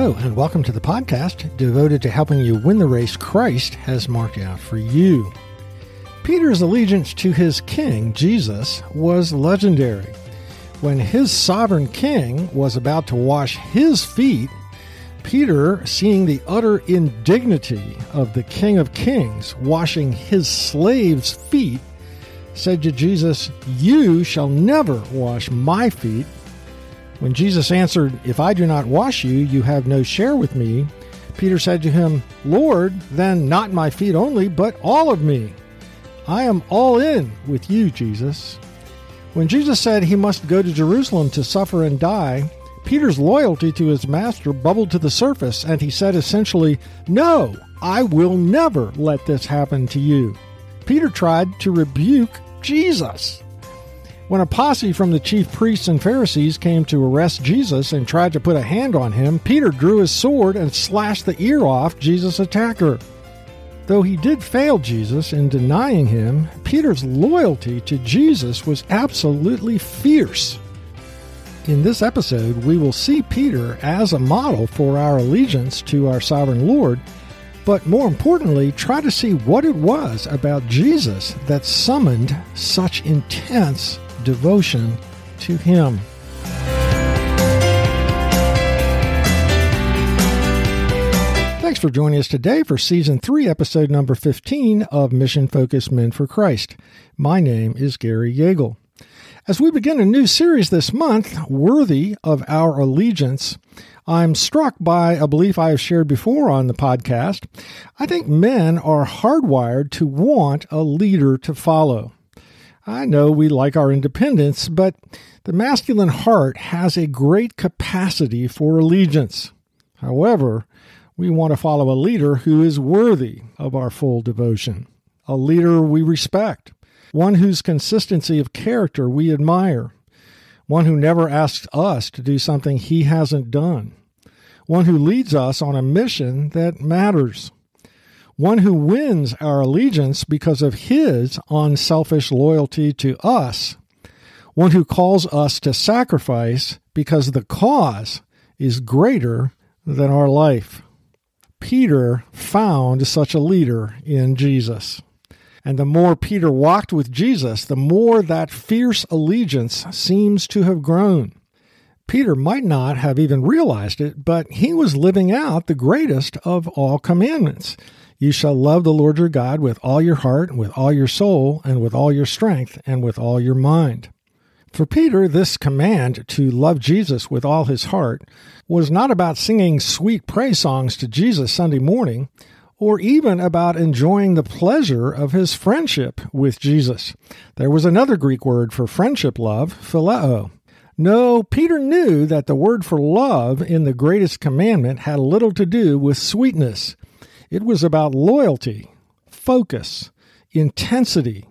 Hello, and welcome to the podcast devoted to helping you win the race Christ has marked out for you. Peter's allegiance to his king, Jesus, was legendary. When his sovereign king was about to wash his feet, Peter, seeing the utter indignity of the King of Kings washing his slaves' feet, said to Jesus, You shall never wash my feet. When Jesus answered, If I do not wash you, you have no share with me, Peter said to him, Lord, then not my feet only, but all of me. I am all in with you, Jesus. When Jesus said he must go to Jerusalem to suffer and die, Peter's loyalty to his master bubbled to the surface, and he said essentially, No, I will never let this happen to you. Peter tried to rebuke Jesus. When a posse from the chief priests and Pharisees came to arrest Jesus and tried to put a hand on him, Peter drew his sword and slashed the ear off Jesus' attacker. Though he did fail Jesus in denying him, Peter's loyalty to Jesus was absolutely fierce. In this episode, we will see Peter as a model for our allegiance to our sovereign Lord, but more importantly, try to see what it was about Jesus that summoned such intense devotion to him. Thanks for joining us today for Season 3, Episode number 15 of Mission Focused Men for Christ. My name is Gary Yagel. As we begin a new series this month, Worthy of Our Allegiance, I'm struck by a belief I have shared before on the podcast. I think men are hardwired to want a leader to follow. I know we like our independence, but the masculine heart has a great capacity for allegiance. However, we want to follow a leader who is worthy of our full devotion, a leader we respect, one whose consistency of character we admire, one who never asks us to do something he hasn't done, one who leads us on a mission that matters, one who wins our allegiance because of his unselfish loyalty to us, one who calls us to sacrifice because the cause is greater than our life. Peter found such a leader in Jesus. And the more Peter walked with Jesus, the more that fierce allegiance seems to have grown. Peter might not have even realized it, but he was living out the greatest of all commandments. You shall love the Lord your God with all your heart, with all your soul, and with all your strength, and with all your mind. For Peter, this command to love Jesus with all his heart was not about singing sweet praise songs to Jesus Sunday morning or even about enjoying the pleasure of his friendship with Jesus. There was another Greek word for friendship love, phileo. No, Peter knew that the word for love in the greatest commandment had little to do with sweetness. It was about loyalty, focus, intensity,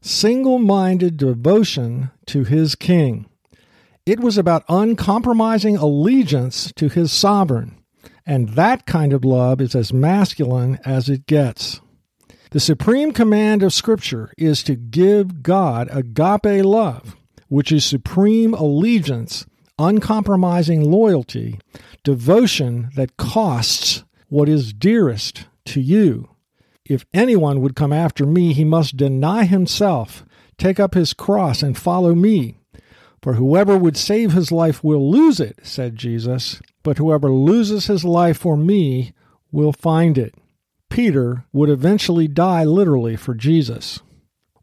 single minded devotion to his king. It was about uncompromising allegiance to his sovereign. And that kind of love is as masculine as it gets. The supreme command of Scripture is to give God agape love, which is supreme allegiance, uncompromising loyalty, devotion that costs what is dearest to you. If anyone would come after me, he must deny himself, take up his cross, and follow me. For whoever would save his life will lose it, said Jesus, but whoever loses his life for me will find it. Peter would eventually die literally for Jesus.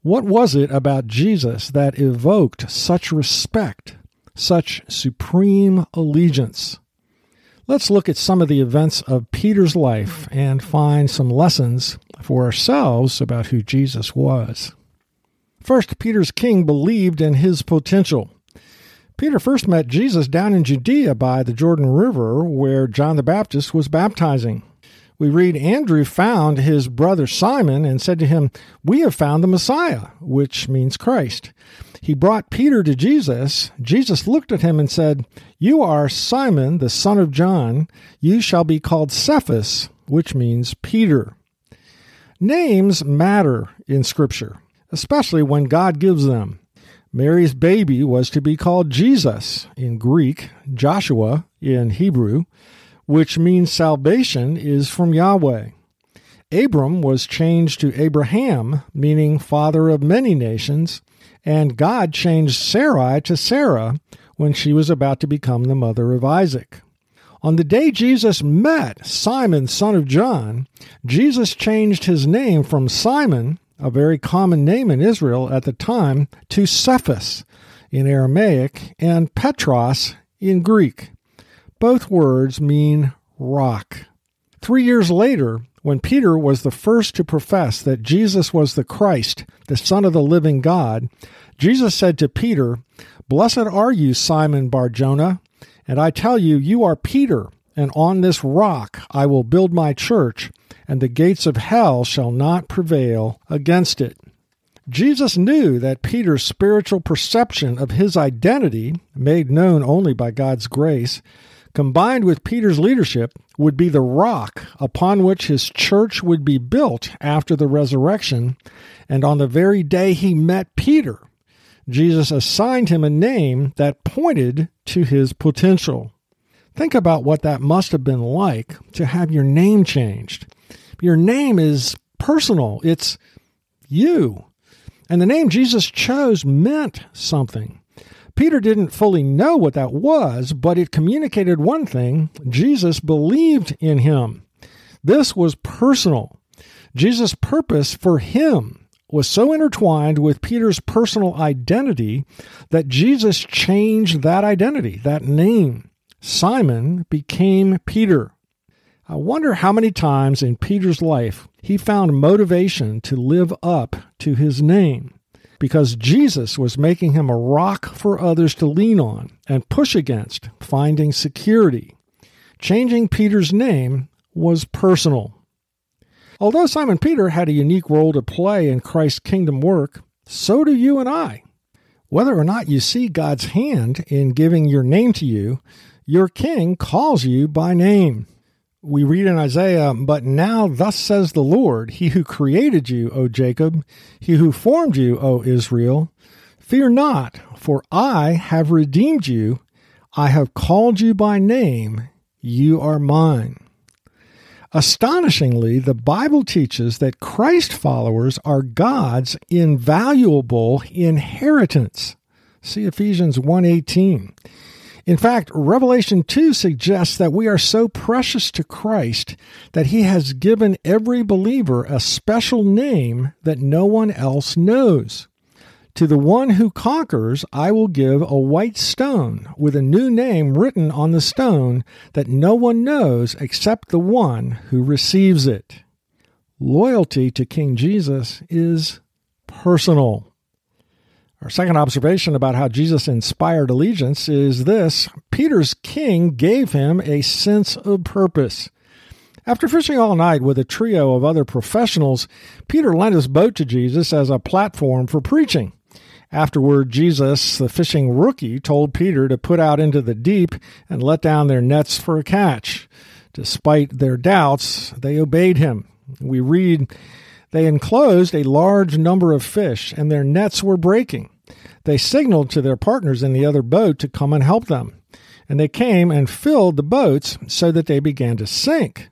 What was it about Jesus that evoked such respect, such supreme allegiance? Let's look at some of the events of Peter's life and find some lessons for ourselves about who Jesus was. First, Peter's king believed in his potential. Peter first met Jesus down in Judea by the Jordan River where John the Baptist was baptizing. We read Andrew found his brother Simon and said to him, We have found the Messiah, which means Christ. He brought Peter to Jesus. Jesus looked at him and said, You are Simon, the son of John. You shall be called Cephas, which means Peter. Names matter in Scripture, especially when God gives them. Mary's baby was to be called Jesus in Greek, Joshua in Hebrew, which means salvation is from Yahweh. Abram was changed to Abraham, meaning father of many nations, and God changed Sarai to Sarah when she was about to become the mother of Isaac. On the day Jesus met Simon, son of John, Jesus changed his name from Simon, a very common name in Israel at the time, to Cephas in Aramaic and Petros in Greek. Both words mean rock. Three years later, when Peter was the first to profess that Jesus was the Christ, the Son of the living God, Jesus said to Peter, Blessed are you, Simon Barjona, and I tell you, you are Peter, and on this rock I will build my church, and the gates of hell shall not prevail against it. Jesus knew that Peter's spiritual perception of his identity, made known only by God's grace, combined with Peter's leadership, would be the rock upon which his church would be built after the resurrection. And on the very day he met Peter, Jesus assigned him a name that pointed to his potential. Think about what that must have been like to have your name changed. Your name is personal, it's you. And the name Jesus chose meant something. Peter didn't fully know what that was, but it communicated one thing Jesus believed in him. This was personal. Jesus' purpose for him was so intertwined with Peter's personal identity that Jesus changed that identity, that name. Simon became Peter. I wonder how many times in Peter's life he found motivation to live up to his name because Jesus was making him a rock for others to lean on and push against, finding security. Changing Peter's name was personal. Although Simon Peter had a unique role to play in Christ's kingdom work, so do you and I. Whether or not you see God's hand in giving your name to you, your king calls you by name we read in Isaiah, But now thus says the Lord, He who created you, O Jacob, He who formed you, O Israel, fear not, for I have redeemed you. I have called you by name. You are mine. Astonishingly, the Bible teaches that Christ followers are God's invaluable inheritance. See Ephesians 1:18. In fact, Revelation 2 suggests that we are so precious to Christ that he has given every believer a special name that no one else knows. To the one who conquers, I will give a white stone with a new name written on the stone that no one knows except the one who receives it. Loyalty to King Jesus is personal. Our second observation about how Jesus inspired allegiance is this Peter's king gave him a sense of purpose. After fishing all night with a trio of other professionals, Peter lent his boat to Jesus as a platform for preaching. Afterward, Jesus, the fishing rookie, told Peter to put out into the deep and let down their nets for a catch. Despite their doubts, they obeyed him. We read they enclosed a large number of fish, and their nets were breaking. They signaled to their partners in the other boat to come and help them. And they came and filled the boats so that they began to sink.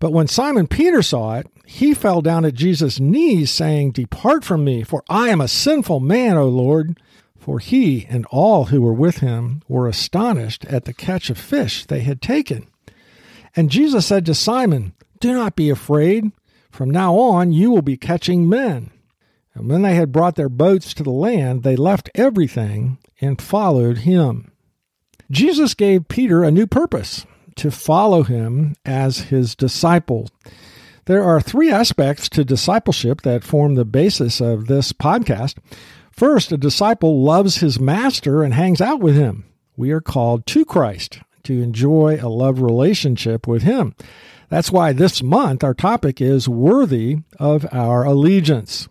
But when Simon Peter saw it, he fell down at Jesus' knees, saying, Depart from me, for I am a sinful man, O Lord. For he and all who were with him were astonished at the catch of fish they had taken. And Jesus said to Simon, Do not be afraid. From now on, you will be catching men. And when they had brought their boats to the land, they left everything and followed him. Jesus gave Peter a new purpose to follow him as his disciple. There are three aspects to discipleship that form the basis of this podcast. First, a disciple loves his master and hangs out with him. We are called to Christ to enjoy a love relationship with him. That's why this month our topic is worthy of our allegiance.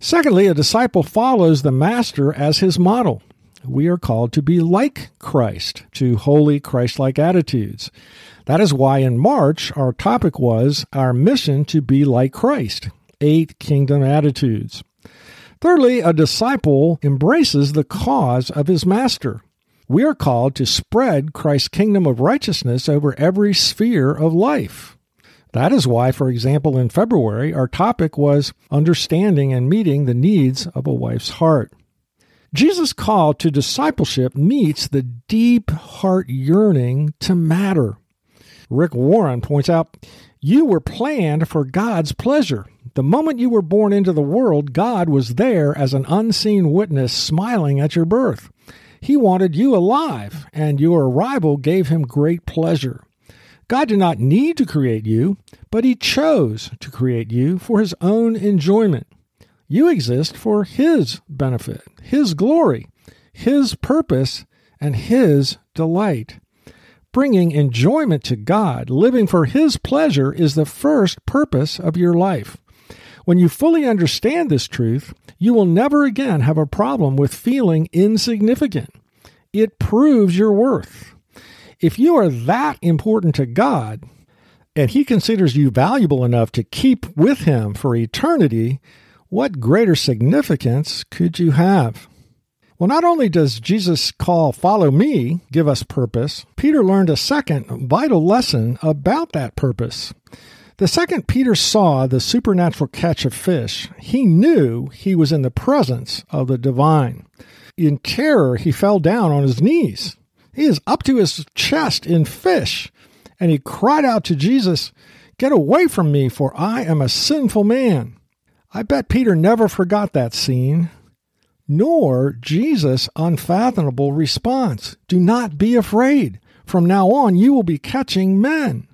Secondly, a disciple follows the master as his model. We are called to be like Christ, to holy Christ like attitudes. That is why in March our topic was our mission to be like Christ, eight kingdom attitudes. Thirdly, a disciple embraces the cause of his master. We are called to spread Christ's kingdom of righteousness over every sphere of life. That is why, for example, in February, our topic was understanding and meeting the needs of a wife's heart. Jesus' call to discipleship meets the deep heart yearning to matter. Rick Warren points out you were planned for God's pleasure. The moment you were born into the world, God was there as an unseen witness smiling at your birth. He wanted you alive, and your arrival gave him great pleasure. God did not need to create you, but He chose to create you for His own enjoyment. You exist for His benefit, His glory, His purpose, and His delight. Bringing enjoyment to God, living for His pleasure, is the first purpose of your life. When you fully understand this truth, you will never again have a problem with feeling insignificant. It proves your worth. If you are that important to God, and He considers you valuable enough to keep with Him for eternity, what greater significance could you have? Well, not only does Jesus' call, Follow me, give us purpose, Peter learned a second vital lesson about that purpose. The second Peter saw the supernatural catch of fish, he knew he was in the presence of the divine. In terror, he fell down on his knees. He is up to his chest in fish, and he cried out to Jesus, Get away from me, for I am a sinful man. I bet Peter never forgot that scene, nor Jesus' unfathomable response Do not be afraid. From now on, you will be catching men.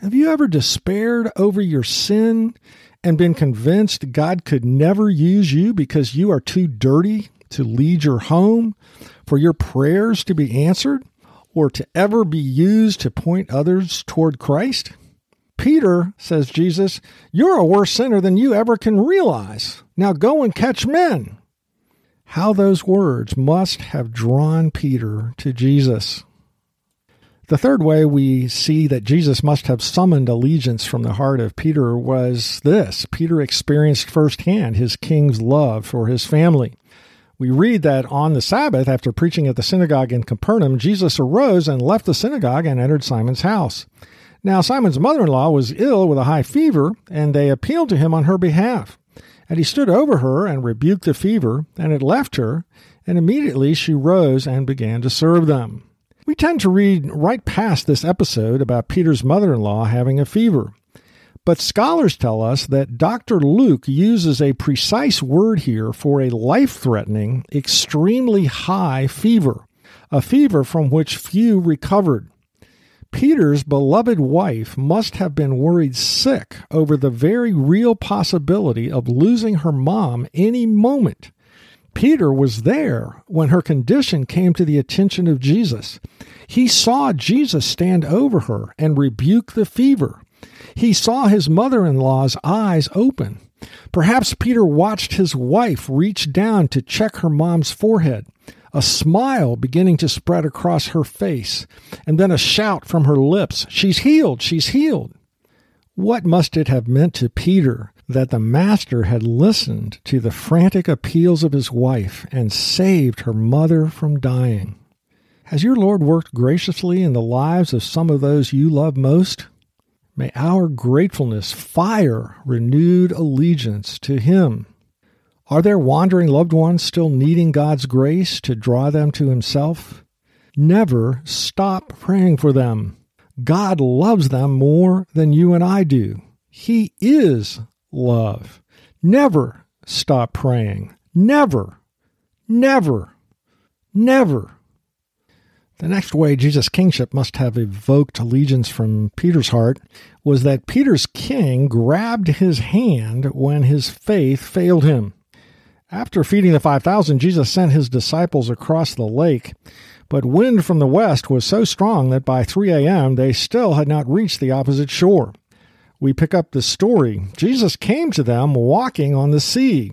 Have you ever despaired over your sin and been convinced God could never use you because you are too dirty to lead your home, for your prayers to be answered, or to ever be used to point others toward Christ? Peter, says Jesus, you're a worse sinner than you ever can realize. Now go and catch men. How those words must have drawn Peter to Jesus. The third way we see that Jesus must have summoned allegiance from the heart of Peter was this Peter experienced firsthand his king's love for his family. We read that on the Sabbath, after preaching at the synagogue in Capernaum, Jesus arose and left the synagogue and entered Simon's house. Now, Simon's mother in law was ill with a high fever, and they appealed to him on her behalf. And he stood over her and rebuked the fever, and it left her, and immediately she rose and began to serve them. We tend to read right past this episode about Peter's mother in law having a fever. But scholars tell us that Dr. Luke uses a precise word here for a life threatening, extremely high fever, a fever from which few recovered. Peter's beloved wife must have been worried sick over the very real possibility of losing her mom any moment. Peter was there when her condition came to the attention of Jesus. He saw Jesus stand over her and rebuke the fever. He saw his mother in law's eyes open. Perhaps Peter watched his wife reach down to check her mom's forehead, a smile beginning to spread across her face, and then a shout from her lips She's healed! She's healed! What must it have meant to Peter that the master had listened to the frantic appeals of his wife and saved her mother from dying. Has your Lord worked graciously in the lives of some of those you love most? May our gratefulness fire renewed allegiance to Him. Are there wandering loved ones still needing God's grace to draw them to Himself? Never stop praying for them. God loves them more than you and I do. He is love. Never stop praying. Never, never, never. The next way Jesus' kingship must have evoked allegiance from Peter's heart was that Peter's king grabbed his hand when his faith failed him. After feeding the 5,000, Jesus sent his disciples across the lake, but wind from the west was so strong that by 3 a.m. they still had not reached the opposite shore we pick up the story. Jesus came to them walking on the sea.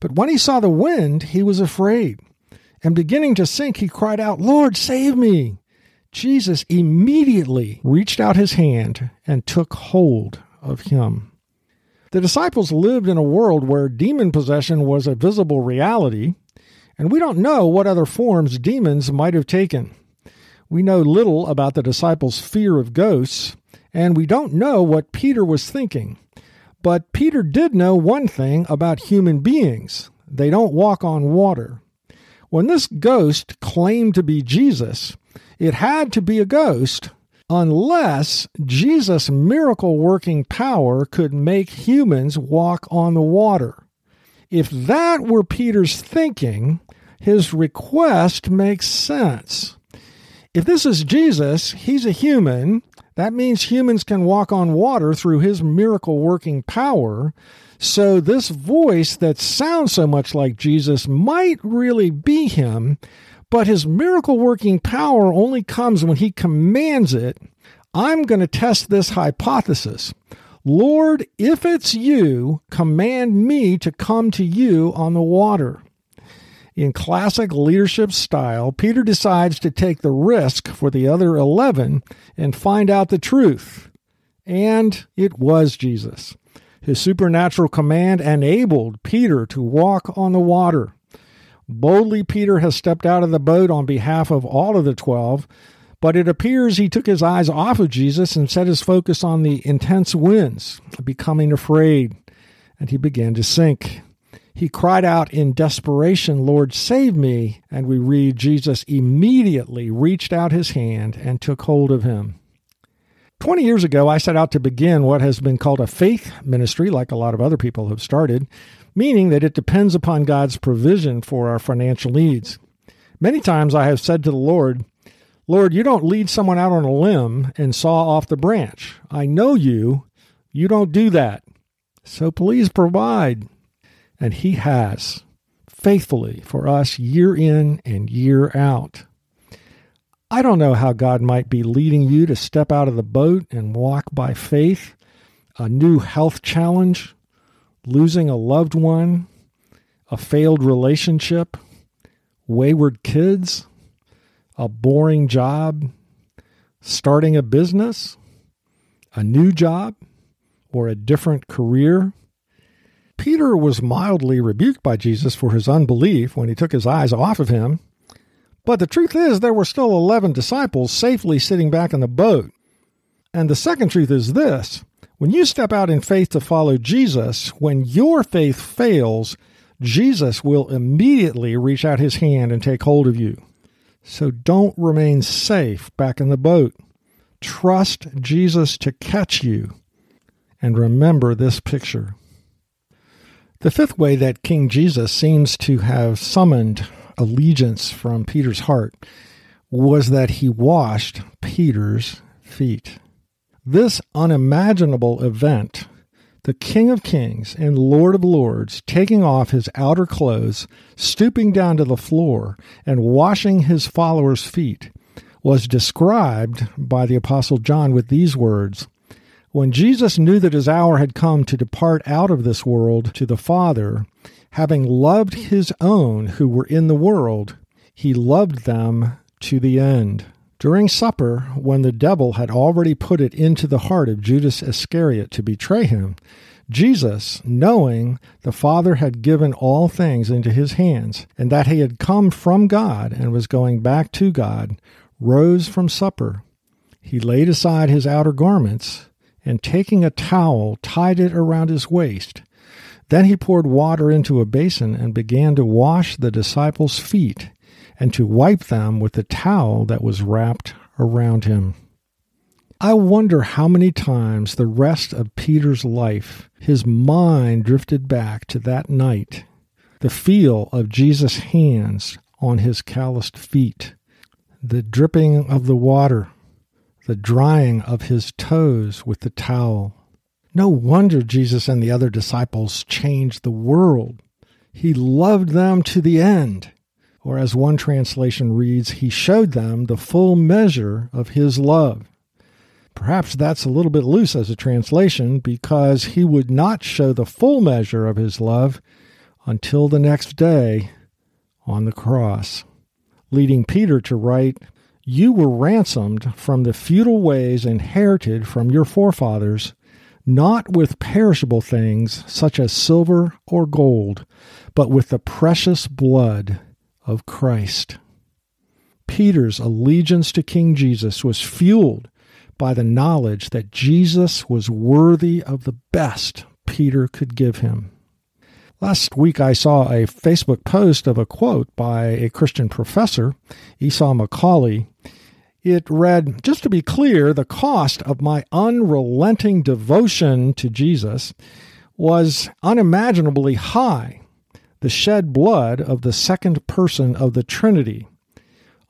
But when he saw the wind, he was afraid. And beginning to sink, he cried out, Lord, save me. Jesus immediately reached out his hand and took hold of him. The disciples lived in a world where demon possession was a visible reality, and we don't know what other forms demons might have taken. We know little about the disciples' fear of ghosts, and we don't know what Peter was thinking. But Peter did know one thing about human beings they don't walk on water. When this ghost claimed to be Jesus, it had to be a ghost unless Jesus' miracle working power could make humans walk on the water. If that were Peter's thinking, his request makes sense. If this is Jesus, he's a human. That means humans can walk on water through his miracle working power. So, this voice that sounds so much like Jesus might really be him, but his miracle working power only comes when he commands it. I'm going to test this hypothesis. Lord, if it's you, command me to come to you on the water. In classic leadership style, Peter decides to take the risk for the other 11 and find out the truth. And it was Jesus. His supernatural command enabled Peter to walk on the water. Boldly, Peter has stepped out of the boat on behalf of all of the twelve, but it appears he took his eyes off of Jesus and set his focus on the intense winds, becoming afraid, and he began to sink. He cried out in desperation, Lord, save me. And we read Jesus immediately reached out his hand and took hold of him. Twenty years ago, I set out to begin what has been called a faith ministry, like a lot of other people have started, meaning that it depends upon God's provision for our financial needs. Many times I have said to the Lord, Lord, you don't lead someone out on a limb and saw off the branch. I know you. You don't do that. So please provide. And He has faithfully for us year in and year out. I don't know how God might be leading you to step out of the boat and walk by faith, a new health challenge, losing a loved one, a failed relationship, wayward kids, a boring job, starting a business, a new job, or a different career. Peter was mildly rebuked by Jesus for his unbelief when he took his eyes off of him. But the truth is, there were still 11 disciples safely sitting back in the boat. And the second truth is this when you step out in faith to follow Jesus, when your faith fails, Jesus will immediately reach out his hand and take hold of you. So don't remain safe back in the boat. Trust Jesus to catch you. And remember this picture. The fifth way that King Jesus seems to have summoned allegiance from Peter's heart was that he washed Peter's feet. This unimaginable event, the King of Kings and Lord of Lords taking off his outer clothes, stooping down to the floor, and washing his followers' feet, was described by the Apostle John with these words when Jesus knew that his hour had come to depart out of this world to the Father, having loved his own who were in the world, he loved them to the end. During supper, when the devil had already put it into the heart of Judas Iscariot to betray him, Jesus, knowing the Father had given all things into his hands, and that he had come from God and was going back to God, rose from supper. He laid aside his outer garments and taking a towel, tied it around his waist. Then he poured water into a basin and began to wash the disciples' feet and to wipe them with the towel that was wrapped around him. I wonder how many times the rest of Peter's life his mind drifted back to that night, the feel of Jesus' hands on his calloused feet, the dripping of the water the drying of his toes with the towel. No wonder Jesus and the other disciples changed the world. He loved them to the end. Or, as one translation reads, He showed them the full measure of His love. Perhaps that's a little bit loose as a translation because he would not show the full measure of his love until the next day on the cross, leading Peter to write, You were ransomed from the futile ways inherited from your forefathers, not with perishable things such as silver or gold, but with the precious blood of Christ. Peter's allegiance to King Jesus was fueled by the knowledge that Jesus was worthy of the best Peter could give him. Last week, I saw a Facebook post of a quote by a Christian professor, Esau McCaulley. It read Just to be clear, the cost of my unrelenting devotion to Jesus was unimaginably high, the shed blood of the second person of the Trinity.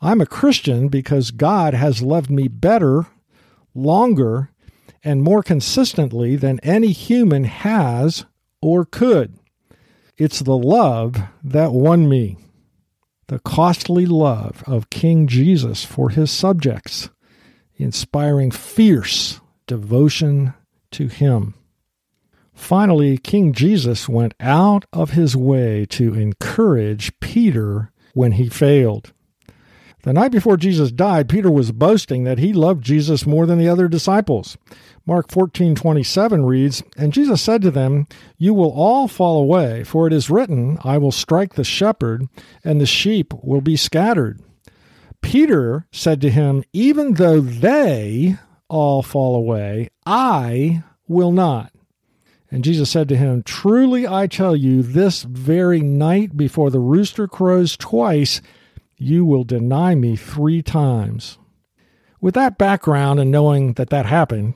I'm a Christian because God has loved me better, longer, and more consistently than any human has or could. It's the love that won me. The costly love of King Jesus for his subjects, inspiring fierce devotion to him. Finally, King Jesus went out of his way to encourage Peter when he failed. The night before Jesus died, Peter was boasting that he loved Jesus more than the other disciples. Mark 14:27 reads, "And Jesus said to them, You will all fall away, for it is written, I will strike the shepherd, and the sheep will be scattered." Peter said to him, Even though they all fall away, I will not. And Jesus said to him, Truly I tell you, this very night before the rooster crows twice, you will deny me three times. With that background and knowing that that happened,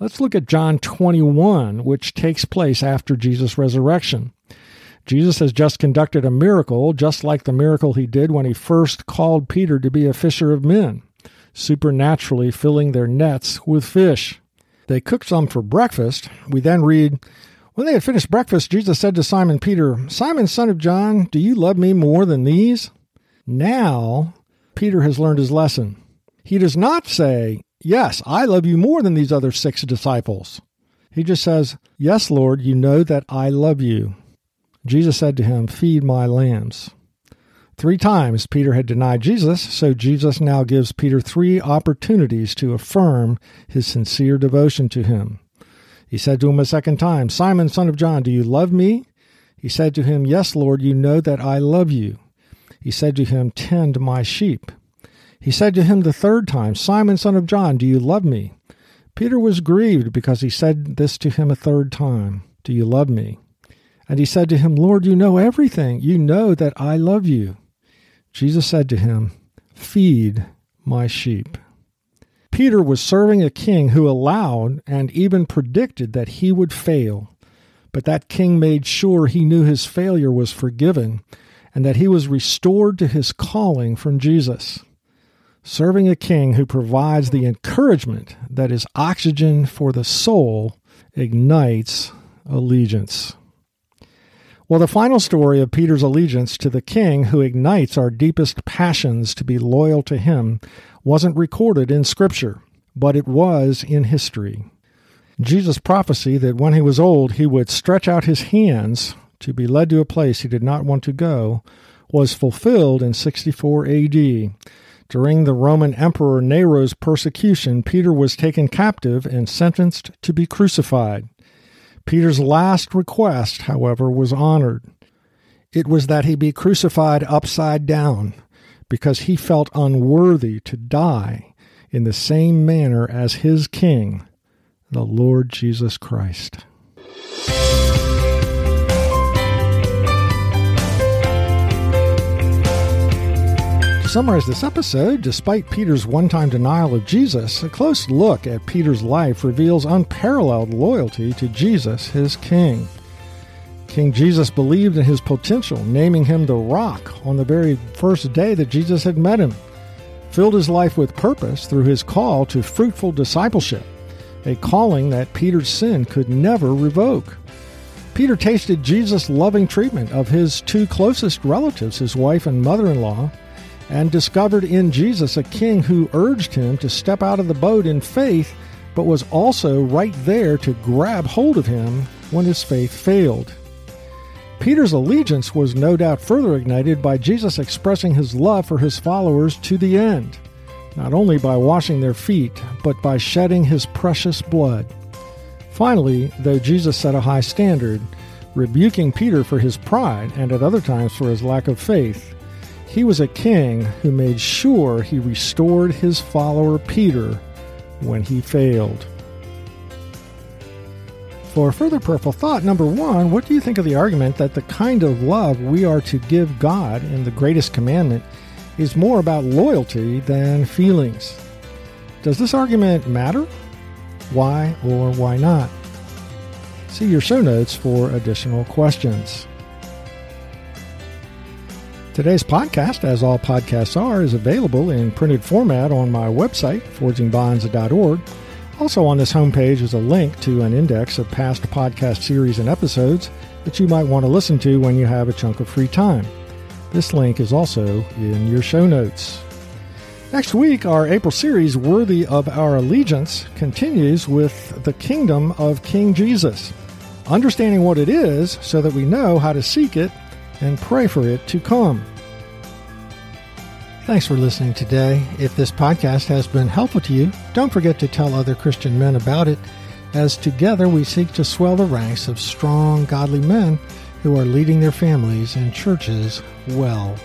let's look at John 21, which takes place after Jesus' resurrection. Jesus has just conducted a miracle, just like the miracle he did when he first called Peter to be a fisher of men, supernaturally filling their nets with fish. They cooked some for breakfast. We then read, When they had finished breakfast, Jesus said to Simon Peter, Simon, son of John, do you love me more than these? Now, Peter has learned his lesson. He does not say, Yes, I love you more than these other six disciples. He just says, Yes, Lord, you know that I love you. Jesus said to him, Feed my lambs. Three times Peter had denied Jesus, so Jesus now gives Peter three opportunities to affirm his sincere devotion to him. He said to him a second time, Simon, son of John, do you love me? He said to him, Yes, Lord, you know that I love you. He said to him, Tend my sheep. He said to him the third time, Simon, son of John, do you love me? Peter was grieved because he said this to him a third time, Do you love me? And he said to him, Lord, you know everything. You know that I love you. Jesus said to him, Feed my sheep. Peter was serving a king who allowed and even predicted that he would fail. But that king made sure he knew his failure was forgiven and that he was restored to his calling from Jesus. Serving a king who provides the encouragement that is oxygen for the soul ignites allegiance. Well, the final story of Peter's allegiance to the king who ignites our deepest passions to be loyal to him wasn't recorded in Scripture, but it was in history. Jesus' prophecy that when he was old he would stretch out his hands to be led to a place he did not want to go was fulfilled in 64 AD. During the Roman Emperor Nero's persecution, Peter was taken captive and sentenced to be crucified. Peter's last request, however, was honored. It was that he be crucified upside down, because he felt unworthy to die in the same manner as his King, the Lord Jesus Christ. To summarize this episode, despite Peter's one time denial of Jesus, a close look at Peter's life reveals unparalleled loyalty to Jesus, his King. King Jesus believed in his potential, naming him the rock on the very first day that Jesus had met him, filled his life with purpose through his call to fruitful discipleship, a calling that Peter's sin could never revoke. Peter tasted Jesus' loving treatment of his two closest relatives, his wife and mother in law, and discovered in Jesus a king who urged him to step out of the boat in faith but was also right there to grab hold of him when his faith failed. Peter's allegiance was no doubt further ignited by Jesus expressing his love for his followers to the end, not only by washing their feet, but by shedding his precious blood. Finally, though Jesus set a high standard, rebuking Peter for his pride and at other times for his lack of faith, he was a king who made sure he restored his follower Peter when he failed. For further prayerful thought, number one, what do you think of the argument that the kind of love we are to give God in the greatest commandment is more about loyalty than feelings? Does this argument matter? Why or why not? See your show notes for additional questions. Today's podcast, as all podcasts are, is available in printed format on my website, forgingbonds.org also, on this homepage is a link to an index of past podcast series and episodes that you might want to listen to when you have a chunk of free time. This link is also in your show notes. Next week, our April series, Worthy of Our Allegiance, continues with the kingdom of King Jesus, understanding what it is so that we know how to seek it and pray for it to come. Thanks for listening today. If this podcast has been helpful to you, don't forget to tell other Christian men about it, as together we seek to swell the ranks of strong, godly men who are leading their families and churches well.